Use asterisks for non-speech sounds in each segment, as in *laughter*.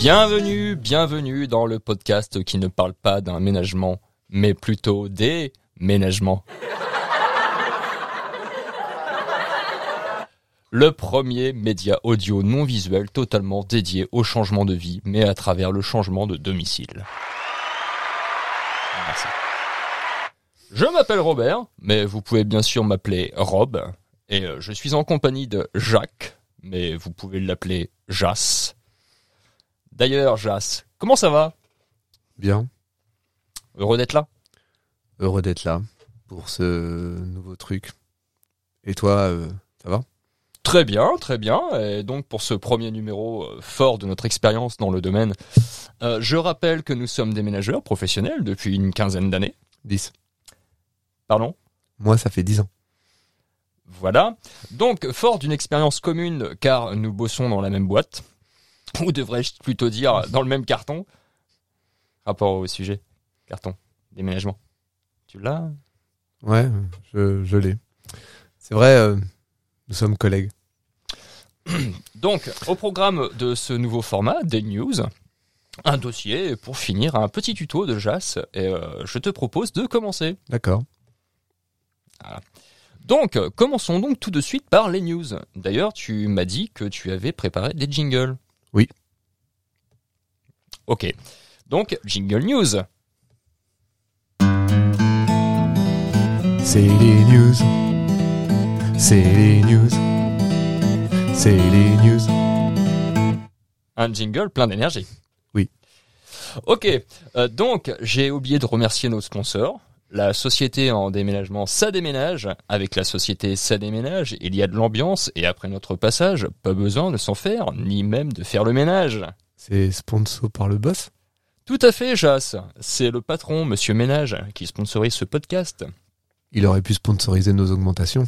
Bienvenue, bienvenue dans le podcast qui ne parle pas d'un ménagement, mais plutôt des ménagements. Le premier média audio non visuel totalement dédié au changement de vie, mais à travers le changement de domicile. Merci. Je m'appelle Robert, mais vous pouvez bien sûr m'appeler Rob, et euh, je suis en compagnie de Jacques, mais vous pouvez l'appeler Jas. D'ailleurs, Jas, comment ça va? Bien, Heureux d'être là heureux d'être là pour ce nouveau truc. Et toi, euh, ça va? Très bien, très bien. Et donc pour ce premier numéro euh, fort de notre expérience dans le domaine, euh, je rappelle que nous sommes des ménageurs professionnels depuis une quinzaine d'années. 10. Pardon? Moi, ça fait 10 ans. Voilà. Donc fort d'une expérience commune car nous bossons dans la même boîte, *laughs* ou devrais-je plutôt dire dans le même carton? Rapport au sujet. Carton. Déménagement. Tu l'as? Ouais, je, je l'ai. C'est vrai, euh, nous sommes collègues. *clears throat* Donc, au programme de ce nouveau format, des news, un dossier pour finir, un petit tuto de Jas. Et euh, je te propose de commencer. D'accord. Donc, euh, commençons donc tout de suite par les news. D'ailleurs, tu m'as dit que tu avais préparé des jingles. Oui. Ok. Donc, jingle news. C'est les news. C'est les news. C'est les news. Un jingle plein d'énergie. Oui. Ok, euh, donc j'ai oublié de remercier nos sponsors. La société en déménagement Ça Déménage. Avec la société Ça Déménage, il y a de l'ambiance et après notre passage, pas besoin de s'en faire, ni même de faire le ménage. C'est sponsor par le boss? Tout à fait, Jas. C'est le patron, Monsieur Ménage, qui sponsorise ce podcast. Il aurait pu sponsoriser nos augmentations.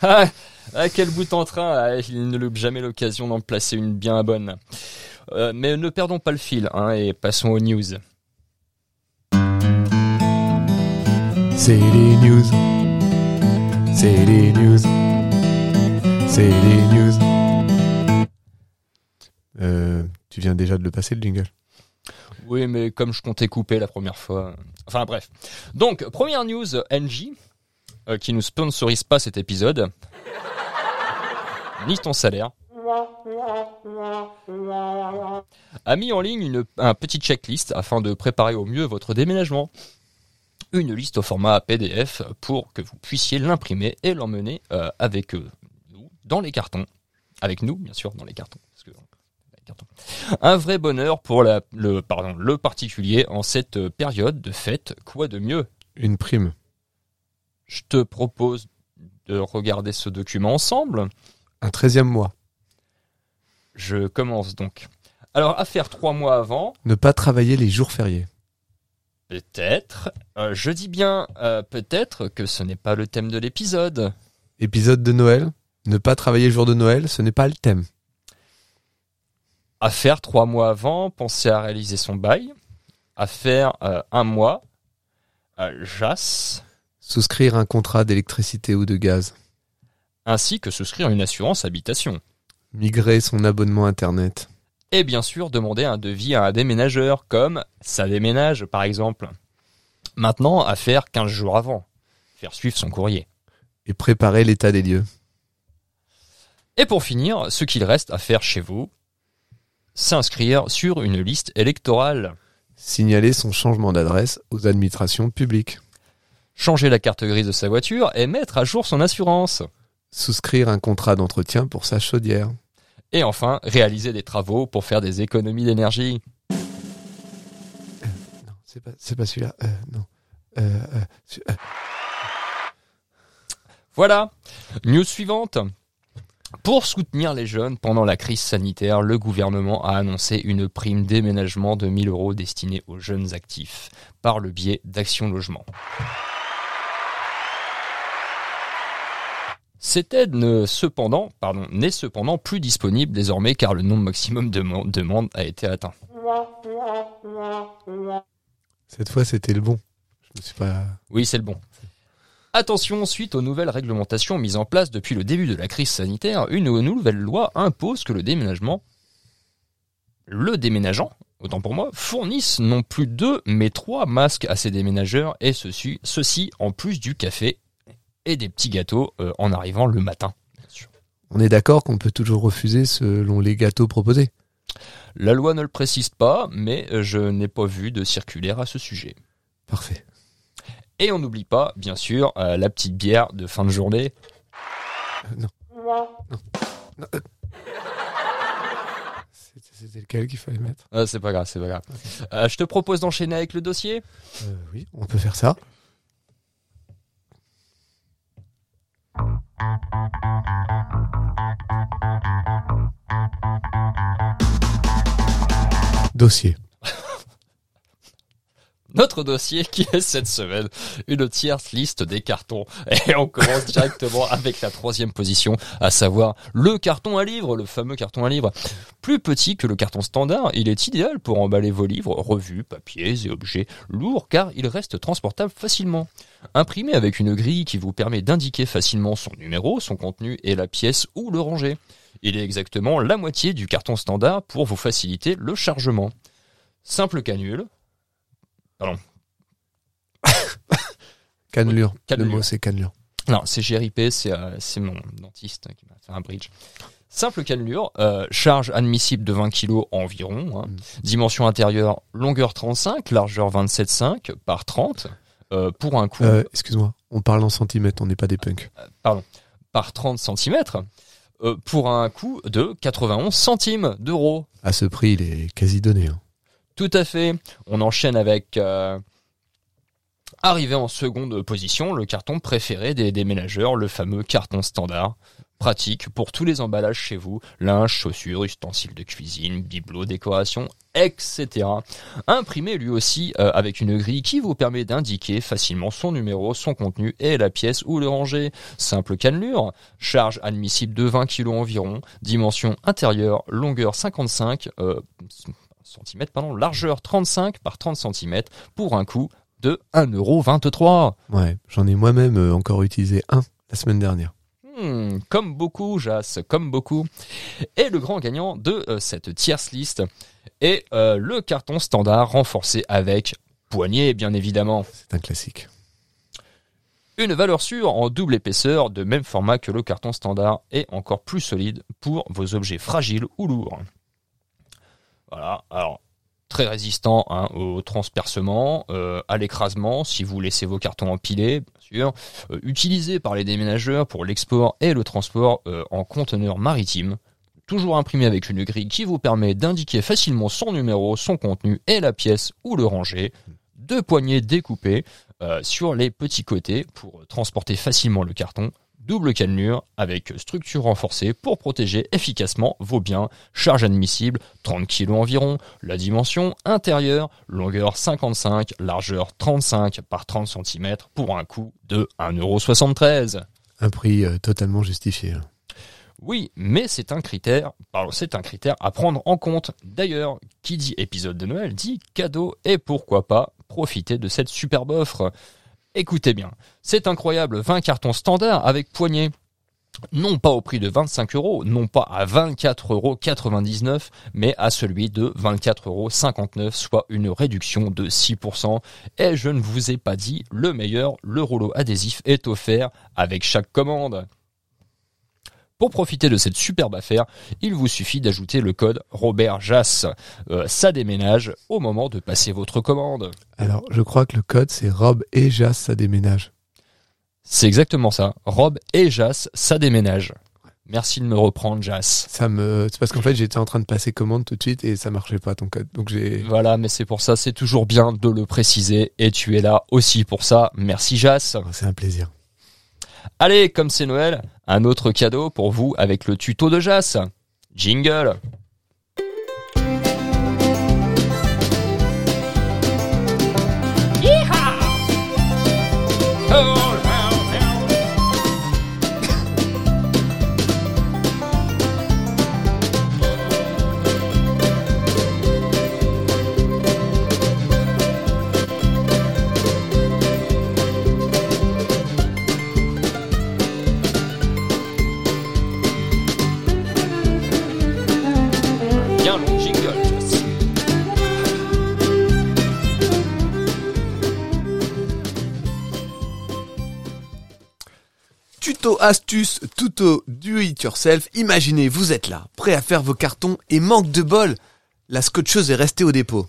Ah, ah, quel bout en train ah, Il ne loupe jamais l'occasion d'en placer une bien bonne. Euh, mais ne perdons pas le fil hein, et passons aux news. C'est les news. C'est les news. C'est les news. Euh, tu viens déjà de le passer le jingle Oui, mais comme je comptais couper la première fois. Enfin bref. Donc, première news, NJ, euh, qui nous sponsorise pas cet épisode. Ni ton salaire. A mis en ligne une, un petit checklist afin de préparer au mieux votre déménagement. Une liste au format PDF pour que vous puissiez l'imprimer et l'emmener euh, avec euh, nous dans les cartons. Avec nous, bien sûr, dans les cartons. parce que- les cartons. Un vrai bonheur pour la- le, pardon, le particulier en cette euh, période de fête. Quoi de mieux? Une prime. Je te propose de regarder ce document ensemble. Un treizième mois. Je commence donc. Alors, à faire trois mois avant, Ne pas travailler les jours fériés. Peut-être. euh, je dis bien euh, peut-être que ce n'est pas le thème de l'épisode. Épisode de Noël. Ne pas travailler le jour de Noël, ce n'est pas le thème. À faire trois mois avant, penser à réaliser son bail. À faire euh, un mois, euh, JAS, Souscrire un contrat d'électricité ou de gaz. ainsi que souscrire une assurance habitation. Migrer son abonnement Internet. Et bien sûr, demander un devis à un déménageur, comme ça déménage par exemple. Maintenant, à faire 15 jours avant. Faire suivre son courrier. Et préparer l'état des lieux. Et pour finir, ce qu'il reste à faire chez vous, s'inscrire sur une liste électorale. Signaler son changement d'adresse aux administrations publiques. Changer la carte grise de sa voiture et mettre à jour son assurance. Souscrire un contrat d'entretien pour sa chaudière. Et enfin, réaliser des travaux pour faire des économies d'énergie. Non, c'est pas, c'est pas celui-là. Euh, non. Euh, euh, euh, Voilà. News suivante. Pour soutenir les jeunes pendant la crise sanitaire, le gouvernement a annoncé une prime déménagement de 1000 euros destinée aux jeunes actifs par le biais d'Action Logement. Cette aide ne, cependant, pardon, n'est cependant plus disponible désormais car le nombre maximum de demandes a été atteint. Cette fois, c'était le bon. Je me suis pas. Oui, c'est le bon. Attention, suite aux nouvelles réglementations mises en place depuis le début de la crise sanitaire, une nouvelle loi impose que le déménagement le déménageant, autant pour moi, fournisse non plus deux, mais trois masques à ses déménageurs, et ceci, ceci en plus du café et des petits gâteaux euh, en arrivant le matin. bien sûr. On est d'accord qu'on peut toujours refuser selon les gâteaux proposés. La loi ne le précise pas, mais euh, je n'ai pas vu de circulaire à ce sujet. Parfait. Et on n'oublie pas, bien sûr, euh, la petite bière de fin de journée. Euh, non. Non. Non. *laughs* C'était lequel qu'il fallait mettre Ah, c'est pas grave, c'est pas grave. Je te propose d'enchaîner avec le dossier. Oui, on peut faire ça. Dossier. Notre dossier qui est cette semaine une tierce liste des cartons. Et on commence directement avec la troisième position, à savoir le carton à livre, le fameux carton à livre. Plus petit que le carton standard, il est idéal pour emballer vos livres, revues, papiers et objets lourds car il reste transportable facilement. Imprimé avec une grille qui vous permet d'indiquer facilement son numéro, son contenu et la pièce où le ranger. Il est exactement la moitié du carton standard pour vous faciliter le chargement. Simple canule, *laughs* Cannelure. Oui, cannelure. Le mot, c'est cannelure. Non, c'est GRIP, c'est euh, c'est mon dentiste qui m'a fait un bridge. Simple cannelure, euh, charge admissible de 20 kg environ, hein. Mm. dimension intérieure, longueur 35, largeur 27,5 par 30, euh, pour un coût, Excuse-moi, on parle en centimètres, on n'est pas des punks. pardon, par 30 cm, pour un coût de 91 centimes d'euros. À ce prix, il est quasi donné. hein. Tout à fait. On enchaîne avec euh, arrivé en seconde position, le carton préféré des déménageurs, le fameux carton standard. Pratique pour tous les emballages chez vous, linge, chaussures, ustensiles de cuisine, bibelots, décorations, etc. Imprimé lui aussi euh, avec une grille qui vous permet d'indiquer facilement son numéro, son contenu et la pièce où le ranger. Simple cannelure, charge admissible de 20 kg environ, dimension intérieure, longueur 55 euh, cm, pardon, largeur 35 par 30 cm pour un coût de 1,23€. Ouais, j'en ai moi-même euh, encore utilisé un la semaine dernière. Hmm, comme beaucoup, Jas, comme beaucoup. Et le grand gagnant de euh, cette tierce liste est euh, le carton standard renforcé avec poignée, bien évidemment. C'est un classique. Une valeur sûre en double épaisseur, de même format que le carton standard, et encore plus solide pour vos objets fragiles ou lourds. Voilà, alors très résistant hein, au transpercement, euh, à l'écrasement, si vous laissez vos cartons empilés, bien sûr. Euh, utilisé par les déménageurs pour l'export et le transport euh, en conteneur maritime. Toujours imprimé avec une grille qui vous permet d'indiquer facilement son numéro, son contenu et la pièce où le ranger. Deux poignées découpées sur les petits côtés pour transporter facilement le carton. Double cannelure avec structure renforcée pour protéger efficacement vos biens. Charge admissible 30 kg environ. La dimension intérieure, longueur 55, largeur 35 par 30 cm pour un coût de 1,73€. Un prix euh, totalement justifié. hein. Oui, mais c'est un critère, c'est un critère à prendre en compte. D'ailleurs, qui dit épisode de Noël dit cadeau et pourquoi pas profiter de cette superbe offre. Écoutez bien, c'est incroyable, 20 cartons standards avec poignée. Non pas au prix de 25 euros, non pas à 24,99 euros, mais à celui de 24,59 euros, soit une réduction de 6%. Et je ne vous ai pas dit, le meilleur, le rouleau adhésif est offert avec chaque commande. Pour profiter de cette superbe affaire, il vous suffit d'ajouter le code Robert Jass. Euh, ça déménage au moment de passer votre commande. Alors, je crois que le code, c'est Rob et Jas, ça déménage. C'est exactement ça. Rob et Jass, ça déménage. Merci de me reprendre, Jass. Ça me, c'est parce qu'en fait, j'étais en train de passer commande tout de suite et ça marchait pas ton code. Donc j'ai, Voilà, mais c'est pour ça, c'est toujours bien de le préciser et tu es là aussi pour ça. Merci, Jass. Oh, c'est un plaisir. Allez, comme c'est Noël, un autre cadeau pour vous avec le tuto de Jass. Jingle. Tuto astuce, tuto do it yourself. Imaginez, vous êtes là, prêt à faire vos cartons et manque de bol, la scotcheuse est restée au dépôt.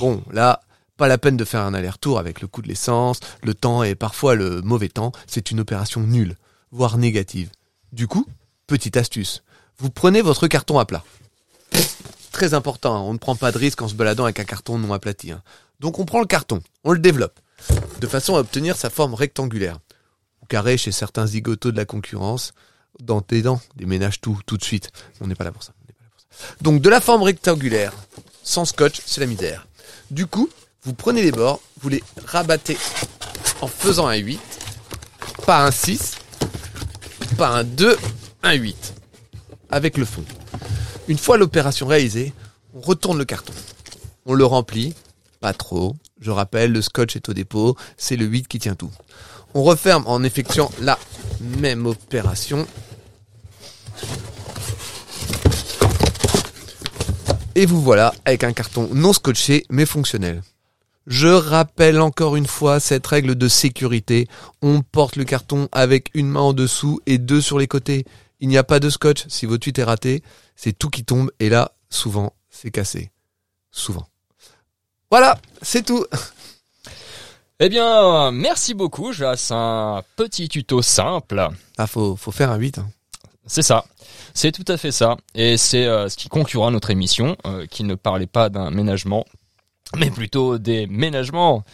Bon, là, pas la peine de faire un aller-retour avec le coût de l'essence, le temps et parfois le mauvais temps, c'est une opération nulle, voire négative. Du coup, petite astuce, vous prenez votre carton à plat. Très important, hein, on ne prend pas de risque en se baladant avec un carton non aplati. hein. Donc on prend le carton, on le développe, de façon à obtenir sa forme rectangulaire. Ou carré chez certains zigotos de la concurrence. Dans tes dents, déménage tout, tout de suite. On n'est pas pas là pour ça. Donc de la forme rectangulaire, sans scotch, c'est la misère. Du coup, vous prenez les bords, vous les rabattez en faisant un 8, pas un 6, pas un 2, un 8, avec le fond. Une fois l'opération réalisée, on retourne le carton. On le remplit, pas trop. Je rappelle, le scotch est au dépôt, c'est le 8 qui tient tout. On referme en effectuant la même opération. Et vous voilà avec un carton non scotché mais fonctionnel. Je rappelle encore une fois cette règle de sécurité. On porte le carton avec une main en dessous et deux sur les côtés. Il n'y a pas de scotch. Si votre huit est raté, c'est tout qui tombe et là, souvent, c'est cassé. Souvent. Voilà, c'est tout. *laughs* Eh bien, merci beaucoup, Jas. Un petit tuto simple. Ah, faut, faut faire un 8. hein. C'est ça. C'est tout à fait ça. Et c'est euh, ce qui conclura notre émission, euh, qui ne parlait pas d'un ménagement, mais plutôt des ménagements.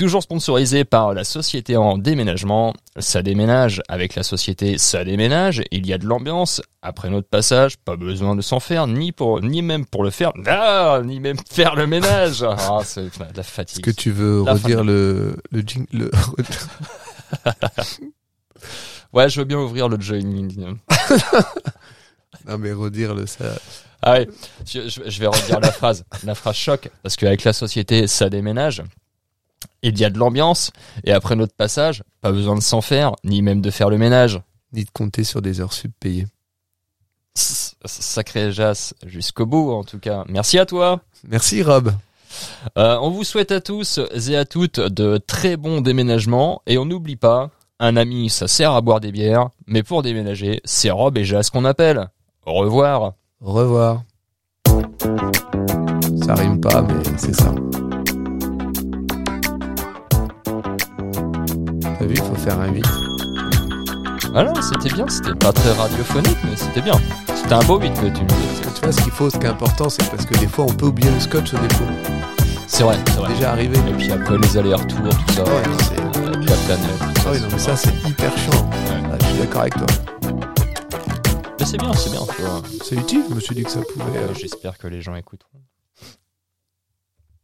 Toujours sponsorisé par la société en déménagement. Ça déménage avec la société, ça déménage. Il y a de l'ambiance. Après notre passage, pas besoin de s'en faire, ni pour, ni même pour le faire, ah, ni même faire le ménage. *laughs* Ah, c'est de la Est-ce fatigue. que tu veux La redire le, le, jing- le... *laughs* Ouais, je veux bien ouvrir le joining. *laughs* non, mais redire le, ça. Ah ouais, je, je- je vais redire la phrase. La phrase choc, parce qu'avec la société, ça déménage. Il y a de l'ambiance, et après notre passage, pas besoin de s'en faire, ni même de faire le ménage. Ni de compter sur des heures sub payées. Sacré Jas, jusqu'au bout en tout cas. Merci à toi. Merci, Rob. Euh, on vous souhaite à tous et à toutes de très bons déménagements, et on n'oublie pas, un ami, ça sert à boire des bières, mais pour déménager, c'est Rob et Jas qu'on appelle. Au revoir. Au revoir. Ça rime pas, mais c'est ça. T'as vu, il faut faire un 8. Ah non, c'était bien, c'était pas très radiophonique, mais c'était bien. C'était un beau beat que tu me disais. Tu vois, ce qu'il faut, ce qui est important, c'est parce que des fois, on peut oublier le scotch au dépôt. C'est vrai, c'est vrai. Déjà arrivé. Et puis après les allers-retours, tout ça, Ouais, c'est- euh, la planète. tout Ah oui, non, mais ça, c'est hyper chiant. Ah, je suis d'accord avec toi. Mais c'est bien, c'est bien. tu vois. C'est utile, je me suis dit que ça pouvait. Euh, J'espère que les gens écouteront.